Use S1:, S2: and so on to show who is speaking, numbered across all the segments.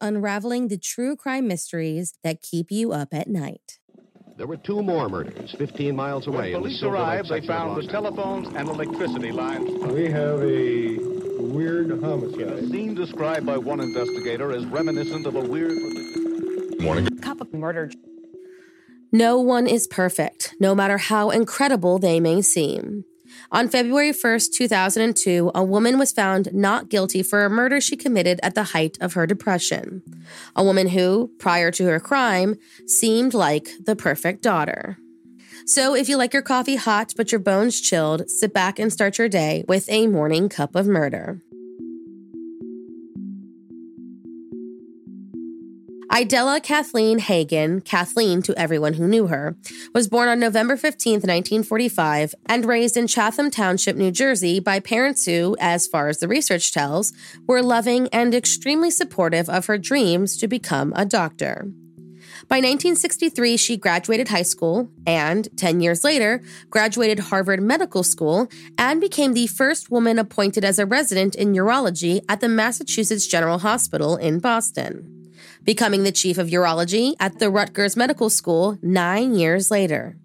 S1: unraveling the true crime mysteries that keep you up at night.
S2: There were two more murders 15 miles away.
S3: When police arrived, they found the telephones and electricity lines.
S4: We have a weird homicide.
S3: A scene described by one investigator as reminiscent of a weird.
S5: Morning.
S6: Cup of murder.
S1: No one is perfect, no matter how incredible they may seem. On February 1st, 2002, a woman was found not guilty for a murder she committed at the height of her depression. A woman who, prior to her crime, seemed like the perfect daughter. So, if you like your coffee hot but your bones chilled, sit back and start your day with a morning cup of murder. Idella Kathleen Hagen, Kathleen to everyone who knew her, was born on November 15, 1945, and raised in Chatham Township, New Jersey, by parents who, as far as the research tells, were loving and extremely supportive of her dreams to become a doctor. By 1963, she graduated high school and, 10 years later, graduated Harvard Medical School and became the first woman appointed as a resident in urology at the Massachusetts General Hospital in Boston becoming the chief of urology at the Rutgers Medical School nine years later.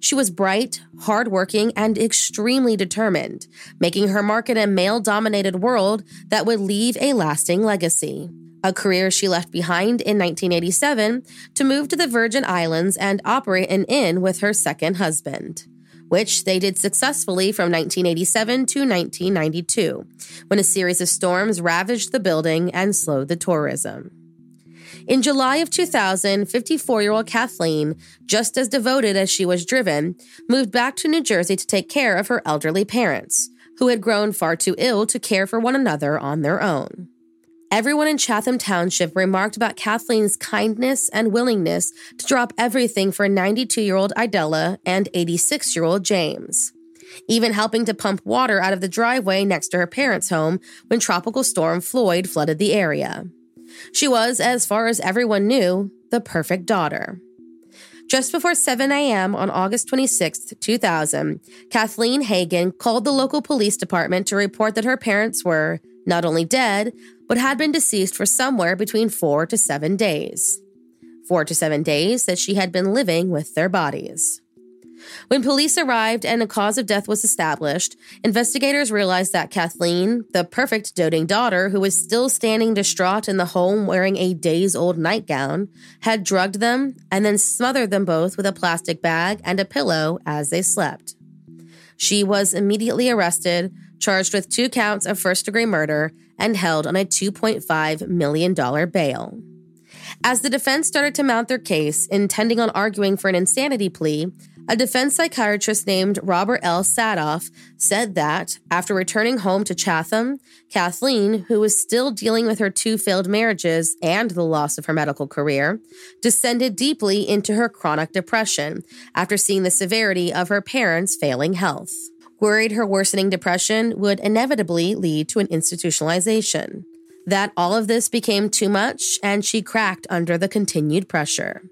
S1: She was bright, hardworking, and extremely determined, making her mark in a male dominated world that would leave a lasting legacy. A career she left behind in 1987 to move to the Virgin Islands and operate an inn with her second husband, which they did successfully from 1987 to 1992, when a series of storms ravaged the building and slowed the tourism. In July of 2000, 54 year old Kathleen, just as devoted as she was driven, moved back to New Jersey to take care of her elderly parents, who had grown far too ill to care for one another on their own. Everyone in Chatham Township remarked about Kathleen's kindness and willingness to drop everything for 92 year old Idella and 86 year old James, even helping to pump water out of the driveway next to her parents' home when Tropical Storm Floyd flooded the area. She was, as far as everyone knew, the perfect daughter. Just before 7 a.m. on August 26, 2000, Kathleen Hagen called the local police department to report that her parents were not only dead, but had been deceased for somewhere between four to seven days. Four to seven days that she had been living with their bodies. When police arrived and a cause of death was established, investigators realized that Kathleen, the perfect doting daughter who was still standing distraught in the home wearing a days old nightgown, had drugged them and then smothered them both with a plastic bag and a pillow as they slept. She was immediately arrested, charged with two counts of first degree murder, and held on a $2.5 million bail. As the defense started to mount their case, intending on arguing for an insanity plea, a defense psychiatrist named Robert L. Sadoff said that, after returning home to Chatham, Kathleen, who was still dealing with her two failed marriages and the loss of her medical career, descended deeply into her chronic depression after seeing the severity of her parents' failing health. Worried her worsening depression would inevitably lead to an institutionalization. That all of this became too much, and she cracked under the continued pressure.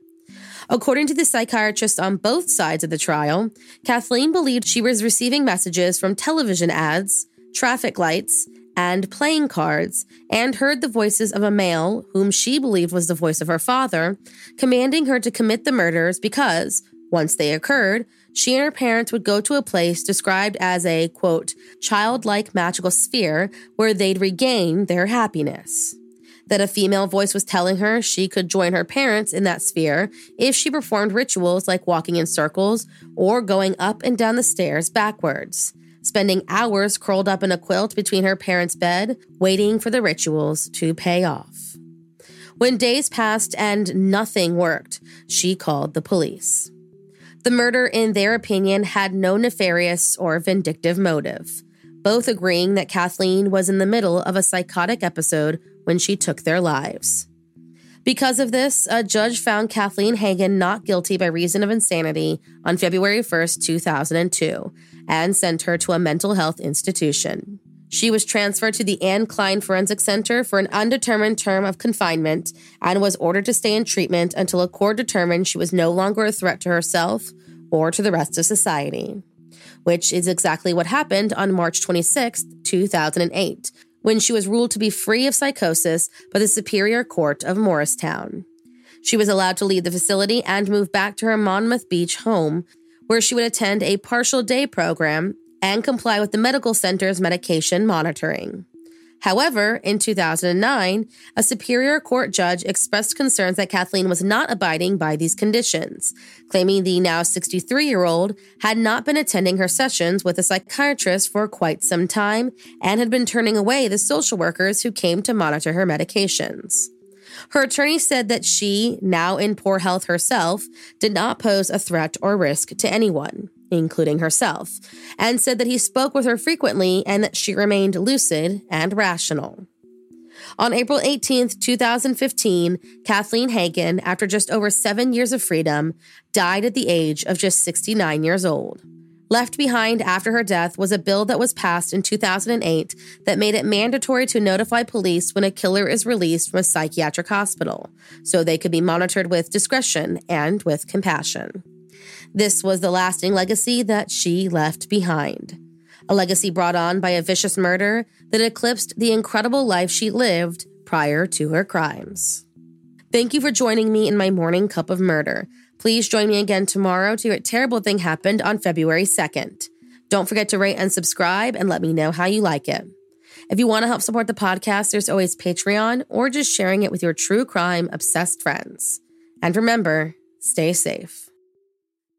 S1: According to the psychiatrist on both sides of the trial, Kathleen believed she was receiving messages from television ads, traffic lights, and playing cards, and heard the voices of a male, whom she believed was the voice of her father, commanding her to commit the murders because, once they occurred, she and her parents would go to a place described as a, quote, childlike magical sphere where they'd regain their happiness that a female voice was telling her she could join her parents in that sphere if she performed rituals like walking in circles or going up and down the stairs backwards, spending hours curled up in a quilt between her parents' bed, waiting for the rituals to pay off. When days passed and nothing worked, she called the police. The murder, in their opinion, had no nefarious or vindictive motive, both agreeing that Kathleen was in the middle of a psychotic episode when she took their lives. Because of this, a judge found Kathleen Hagen not guilty by reason of insanity on February 1st, 2002, and sent her to a mental health institution. She was transferred to the Anne Klein Forensic Center for an undetermined term of confinement and was ordered to stay in treatment until a court determined she was no longer a threat to herself or to the rest of society. Which is exactly what happened on March 26, 2008, when she was ruled to be free of psychosis by the Superior Court of Morristown. She was allowed to leave the facility and move back to her Monmouth Beach home, where she would attend a partial day program and comply with the medical center's medication monitoring. However, in 2009, a Superior Court judge expressed concerns that Kathleen was not abiding by these conditions, claiming the now 63 year old had not been attending her sessions with a psychiatrist for quite some time and had been turning away the social workers who came to monitor her medications. Her attorney said that she, now in poor health herself, did not pose a threat or risk to anyone including herself, and said that he spoke with her frequently and that she remained lucid and rational. On April 18, 2015, Kathleen Hagen, after just over seven years of freedom, died at the age of just 69 years old. Left behind after her death was a bill that was passed in 2008 that made it mandatory to notify police when a killer is released from a psychiatric hospital, so they could be monitored with discretion and with compassion. This was the lasting legacy that she left behind. A legacy brought on by a vicious murder that eclipsed the incredible life she lived prior to her crimes. Thank you for joining me in my morning cup of murder. Please join me again tomorrow to hear what terrible thing happened on February 2nd. Don't forget to rate and subscribe and let me know how you like it. If you want to help support the podcast, there's always Patreon or just sharing it with your true crime obsessed friends. And remember, stay safe.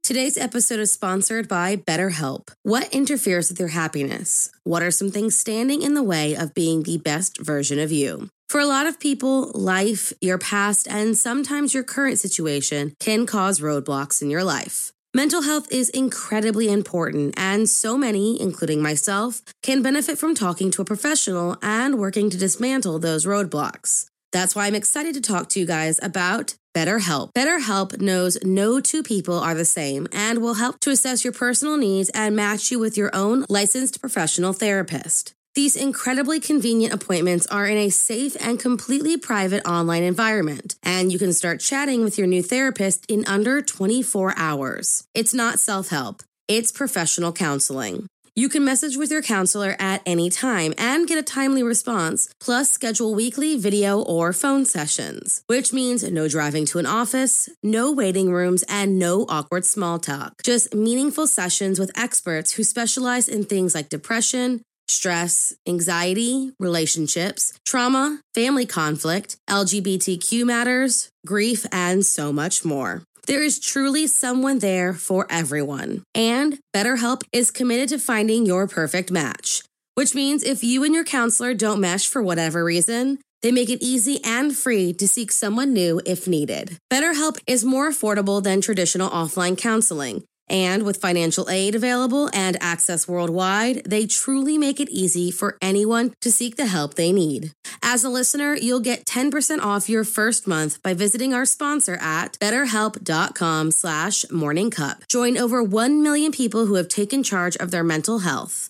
S1: Today's episode is sponsored by BetterHelp. What interferes with your happiness? What are some things standing in the way of being the best version of you? For a lot of people, life, your past, and sometimes your current situation can cause roadblocks in your life. Mental health is incredibly important, and so many, including myself, can benefit from talking to a professional and working to dismantle those roadblocks. That's why I'm excited to talk to you guys about BetterHelp. BetterHelp knows no two people are the same and will help to assess your personal needs and match you with your own licensed professional therapist. These incredibly convenient appointments are in a safe and completely private online environment, and you can start chatting with your new therapist in under 24 hours. It's not self help, it's professional counseling. You can message with your counselor at any time and get a timely response, plus schedule weekly video or phone sessions, which means no driving to an office, no waiting rooms, and no awkward small talk. Just meaningful sessions with experts who specialize in things like depression, stress, anxiety, relationships, trauma, family conflict, LGBTQ matters, grief, and so much more. There is truly someone there for everyone. And BetterHelp is committed to finding your perfect match, which means if you and your counselor don't mesh for whatever reason, They make it easy and free to seek someone new if needed. BetterHelp is more affordable than traditional offline counseling. And with financial aid available and access worldwide, they truly make it easy for anyone to seek the help they need. As a listener, you'll get 10% off your first month by visiting our sponsor at betterhelp.com slash morningcup. Join over 1 million people who have taken charge of their mental health.